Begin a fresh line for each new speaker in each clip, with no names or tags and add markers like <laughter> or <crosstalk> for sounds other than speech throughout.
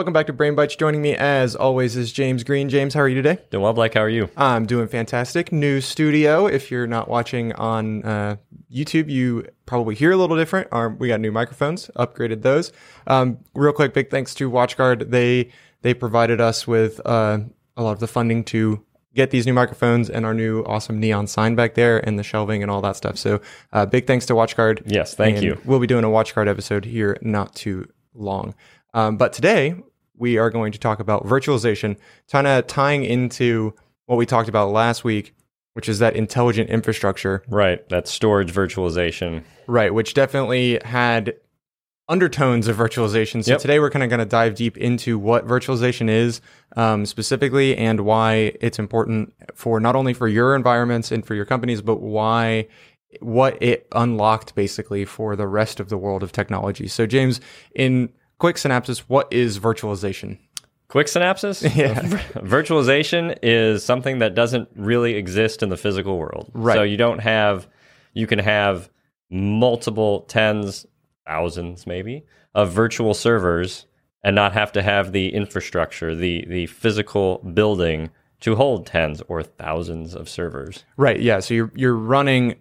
Welcome back to Brain Bites. Joining me, as always, is James Green. James, how are you today?
Doing well, Blake. How are you?
I'm doing fantastic. New studio. If you're not watching on uh, YouTube, you probably hear a little different. Um, we got new microphones, upgraded those. Um, real quick, big thanks to WatchGuard. They they provided us with uh, a lot of the funding to get these new microphones and our new awesome neon sign back there and the shelving and all that stuff. So uh, big thanks to WatchGuard.
Yes, thank you.
We'll be doing a WatchGuard episode here not too long. Um, but today we are going to talk about virtualization, kind of tying into what we talked about last week, which is that intelligent infrastructure,
Right, that storage virtualization.
right? Which definitely had undertones of virtualization. So
Yep.
today we're kind of going to dive deep into what virtualization is um, specifically and why it's important for not only for your environments and for your companies, but why what it unlocked basically for the rest of the world of technology. So James, in quick synopsis, what is virtualization?
Quick synopsis? <laughs>
Yeah. <laughs>
Virtualization is something that doesn't really exist in the physical world.
Right.
So you don't have, you can have multiple tens, thousands maybe, of virtual servers and not have to have the infrastructure, the, the physical building to hold tens or thousands of servers.
Right. Yeah. So you're you're running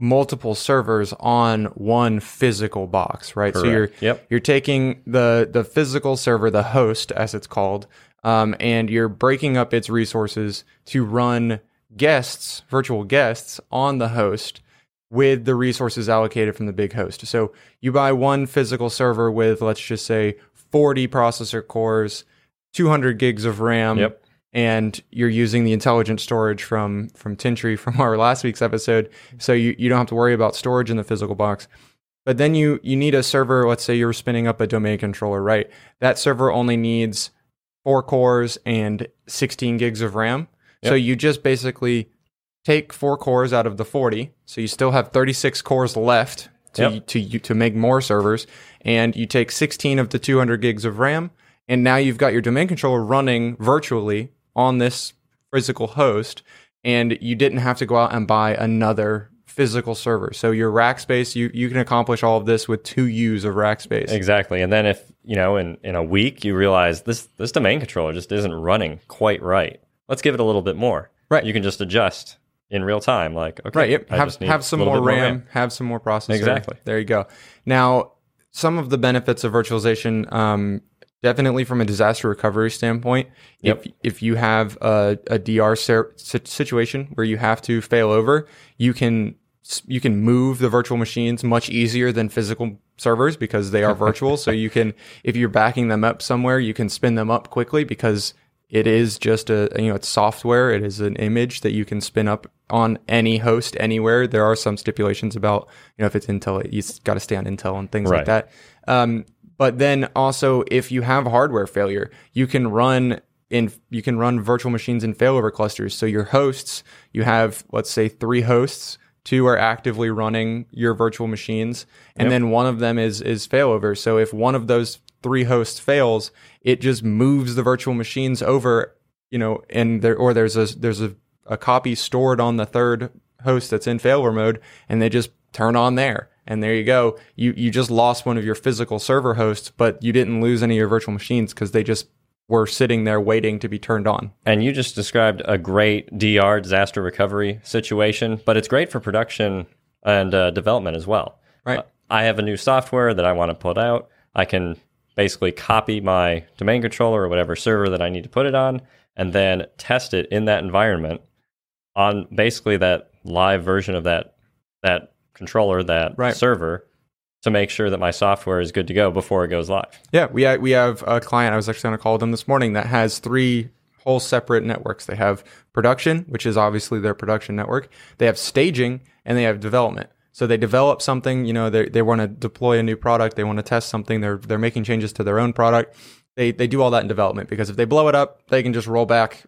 multiple servers on one physical box, right? So you're
Yep.
you're taking the the physical server, the host as it's called, um, and you're breaking up its resources to run guests, virtual guests, on the host with the resources allocated from the big host. So you buy one physical server with let's just say 40 processor cores, 200 gigs of RAM,
Yep.
And you're using the intelligent storage from from Tintri from <laughs> our last week's episode. So you, you don't have to worry about storage in the physical box. But then you you need a server, let's say you're spinning up a domain controller, right? That server only needs four cores and 16 gigs of RAM. So you just basically take four cores out of the 40. So you still have 36 cores left to
Yep.
to to make more servers and you take 16 of the 200 gigs of RAM and now you've got your domain controller running virtually on this physical host and you didn't have to go out and buy another physical server. So your rack space you you can accomplish all of this with 2 U's of rack space.
Exactly. And then if, you know, in, in a week you realize this this domain controller just isn't running quite right. Let's give it a little bit more.
Right.
You can just adjust in real time. Like, okay,
Right. Yep. Have have some
little
more RAM, have some more processor.
Exactly.
There you go. Now, some of the benefits of virtualization, um, definitely from a disaster recovery standpoint,
Yep.
if if you have a, a DR ser- situation where you have to fail over, you can you can move the virtual machines much easier than physical servers because they are virtual. so you can, <laughs> if you're backing them up somewhere, you can spin them up quickly because it is just a you know it's software it is an image that you can spin up on any host anywhere there are some stipulations about you know if it's intel it's got to stay on intel and things like that um, but then also if you have hardware failure you can run in you can run virtual machines in failover clusters. So your hosts you have let's say three hosts two are actively running your virtual machines and
Yep.
then one of them is is failover. So if one of those three hosts fails it just moves the virtual machines over you know and there or there's a there's a, a copy stored on the third host that's in failover mode and they just turn on there and there you go you you just lost one of your physical server hosts but you didn't lose any of your virtual machines because they just were sitting there waiting to be turned on
And you just described a great DR disaster recovery situation, but it's great for production and uh, development as well.
Right.
Uh, I have a new software that I want to put out. I can basically copy my domain controller or whatever server that I need to put it on, and then test it in that environment on basically that live version of that that controller, that
Right.
server, to make sure that my software is good to go before it goes live.
Yeah, we ha- we have a client. I was actually on a call with them this morning that has three whole separate networks. They have production, which is obviously their production network. They have staging, and they have development. So they develop something. You know, they they want to deploy a new product. They want to test something. They're they're making changes to their own product. They they do all that in development because if they blow it up, they can just roll back.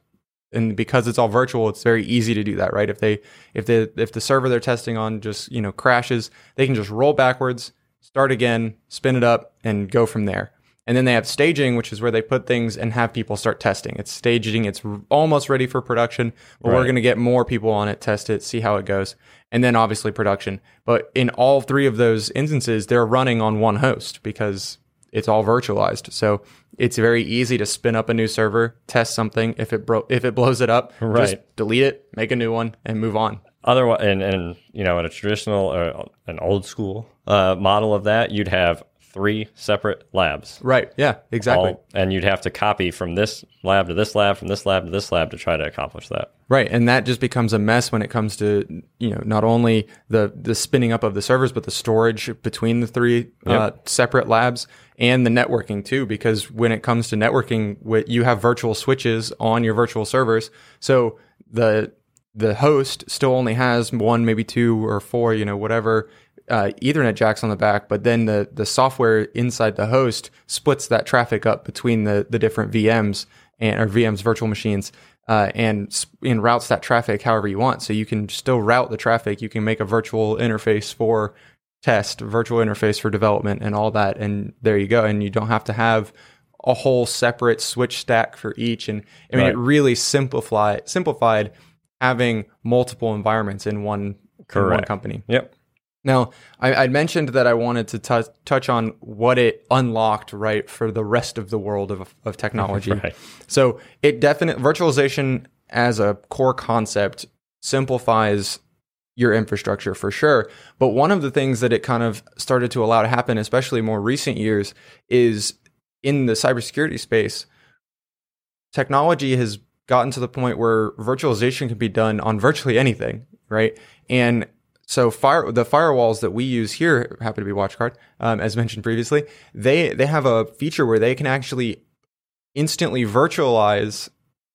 And because it's all virtual, it's very easy to do that, right? If they if the if the server they're testing on just you know crashes, they can just roll backwards, start again, spin it up, and go from there. And then they have staging, which is where they put things and have people start testing. It's staging, it's almost ready for production, but we're going to get more people on it, test it, see how it goes. And then obviously production. But in all three of those instances, they're running on one host because it's all virtualized. So it's very easy to spin up a new server, test something. If it bro- if it blows it up, just delete it, make a new one, and move on.
Otherwise, and, and you know, in a traditional or an old school uh, model of that, you'd have three separate labs.
Right? Yeah, exactly.
All, and you'd have to copy from this lab to this lab, from this lab to this lab to try to accomplish that.
Right, and that just becomes a mess when it comes to you know not only the the spinning up of the servers, but the storage between the three uh, separate labs and the networking too. Because when it comes to networking, you have virtual switches on your virtual servers, so the the host still only has one, maybe two or four, you know, whatever uh, Ethernet jacks on the back, but then the the software inside the host splits that traffic up between the the different VMs and or VMs virtual machines uh, and and routes that traffic however you want. So you can still route the traffic. You can make a virtual interface for test, virtual interface for development, and all that. And there you go. And you don't have to have a whole separate switch stack for each. And I mean,
Right.
it really simplify simplified having multiple environments in one in one company.
Yep.
Now, I, I mentioned that I wanted to tou- touch on what it unlocked, right, for the rest of the world of, of technology. <laughs>
Right.
So it definitely virtualization as a core concept simplifies your infrastructure for sure. But one of the things that it kind of started to allow to happen, especially more recent years, is in the cybersecurity space, technology has gotten to the point where virtualization can be done on virtually anything, right? And so fire the firewalls that we use here happen to be WatchGuard, um, as mentioned previously. They they have a feature where they can actually instantly virtualize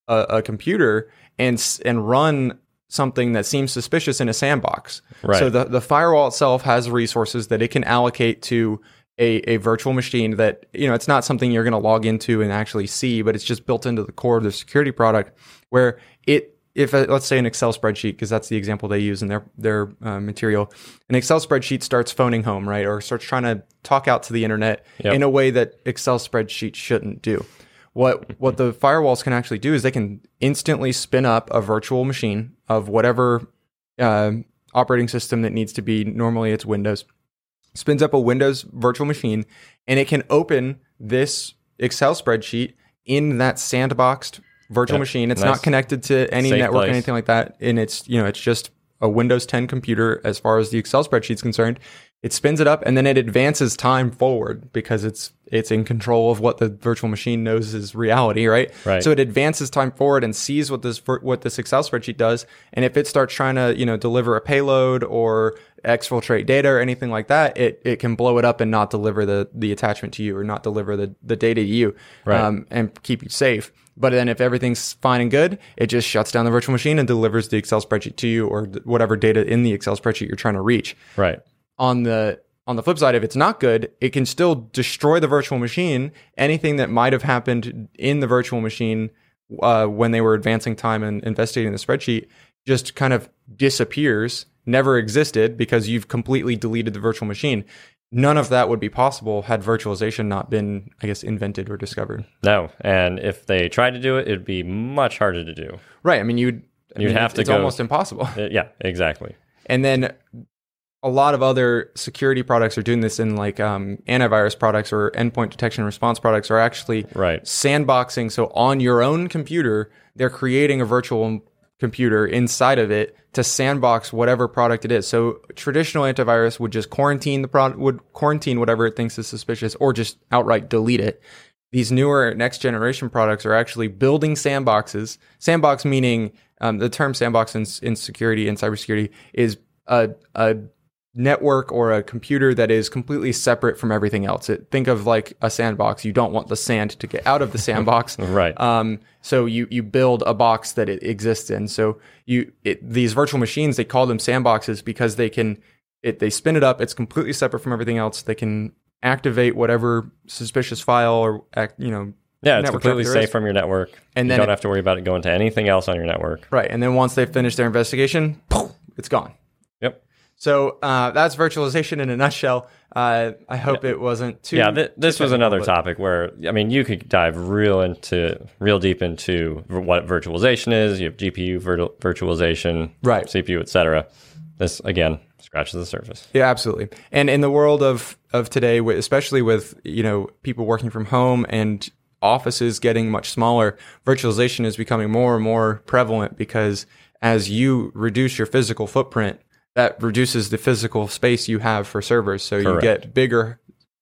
a, a computer and and run something that seems suspicious in a sandbox.
Right.
So the the firewall itself has resources that it can allocate to a, a virtual machine that you know it's not something you're going to log into and actually see, but it's just built into the core of the security product where it if a, let's say an Excel spreadsheet because that's the example they use in their their uh, material, an Excel spreadsheet starts phoning home right or starts trying to talk out to the internet
Yep.
in a way that Excel spreadsheets shouldn't do. What what the firewalls can actually do is they can instantly spin up a virtual machine of whatever um operating system that needs to be. Normally, it's Windows. Spins up a Windows virtual machine, and it can open this Excel spreadsheet in that sandboxed virtual
Yep.
machine. It's
Nice.
not connected to any
Safe
network or anything like that, and it's you know it's just a Windows 10 computer as far as the Excel spreadsheet's concerned. It spins it up and then it advances time forward because it's it's in control of what the virtual machine knows is reality, right?
Right.
So it advances time forward and sees what this what this Excel spreadsheet does, and if it starts trying to you know deliver a payload or exfiltrate data or anything like that, it it can blow it up and not deliver the the attachment to you or not deliver the the data to you,
Right.
um, and keep you safe. But then if everything's fine and good, it just shuts down the virtual machine and delivers the Excel spreadsheet to you or whatever data in the Excel spreadsheet you're trying to reach
Right.
On the on the flip side, if it's not good, it can still destroy the virtual machine. Anything that might have happened in the virtual machine uh, when they were advancing time and investigating the spreadsheet just kind of disappears, never existed because you've completely deleted the virtual machine. None of that would be possible had virtualization not been, I guess, invented or discovered.
No. And if they tried to do it, it'd be much harder to do.
Right. I mean, you'd I
You'd
mean,
have
it's,
to
it's
go-
almost impossible.
Uh, <laughs> yeah, exactly.
And then a lot of other security products are doing this in like um, antivirus products or endpoint detection and response products are actually
Right.
sandboxing. So on your own computer, they're creating a virtual computer inside of it to sandbox whatever product it is. So traditional antivirus would just quarantine the product, would quarantine whatever it thinks is suspicious or just outright delete it. These newer next generation products are actually building sandboxes. Sandbox meaning um, the term sandbox in, in security and cybersecurity is a, a network or a computer that is completely separate from everything else. It, think of like a sandbox. You don't want the sand to get out of the sandbox. <laughs>
Right.
Um, so you you build a box that it exists in. So you it, these virtual machines they call them sandboxes because they can it they spin it up. It's completely separate from everything else. They can activate whatever suspicious file or act, you know
yeah, it's completely safe from your network.
And
you
then
don't
it-
have to worry about it going to anything else on your network.
right. And then once they finish their investigation, poof, it's gone.
Yep.
So uh, that's virtualization in a nutshell. Uh, I hope it wasn't too.
Yeah, th- this was another
but-
topic where I mean, you could dive real into real deep into what virtualization is. You have GPU virtu- virtualization,
Right.
CPU, etc. This again, scratches the surface.
Yeah, absolutely. And in the world of of today, especially with you know people working from home and offices getting much smaller, virtualization is becoming more and more prevalent because as you reduce your physical footprint, that reduces the physical space you have for servers. So you get bigger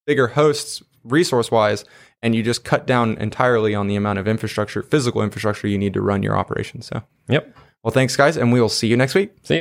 bigger hosts resource wise, and you just cut down entirely on the amount of infrastructure, physical infrastructure you need to run your operation. So,
Yep.
well, thanks guys, and we will see you next week.
See you.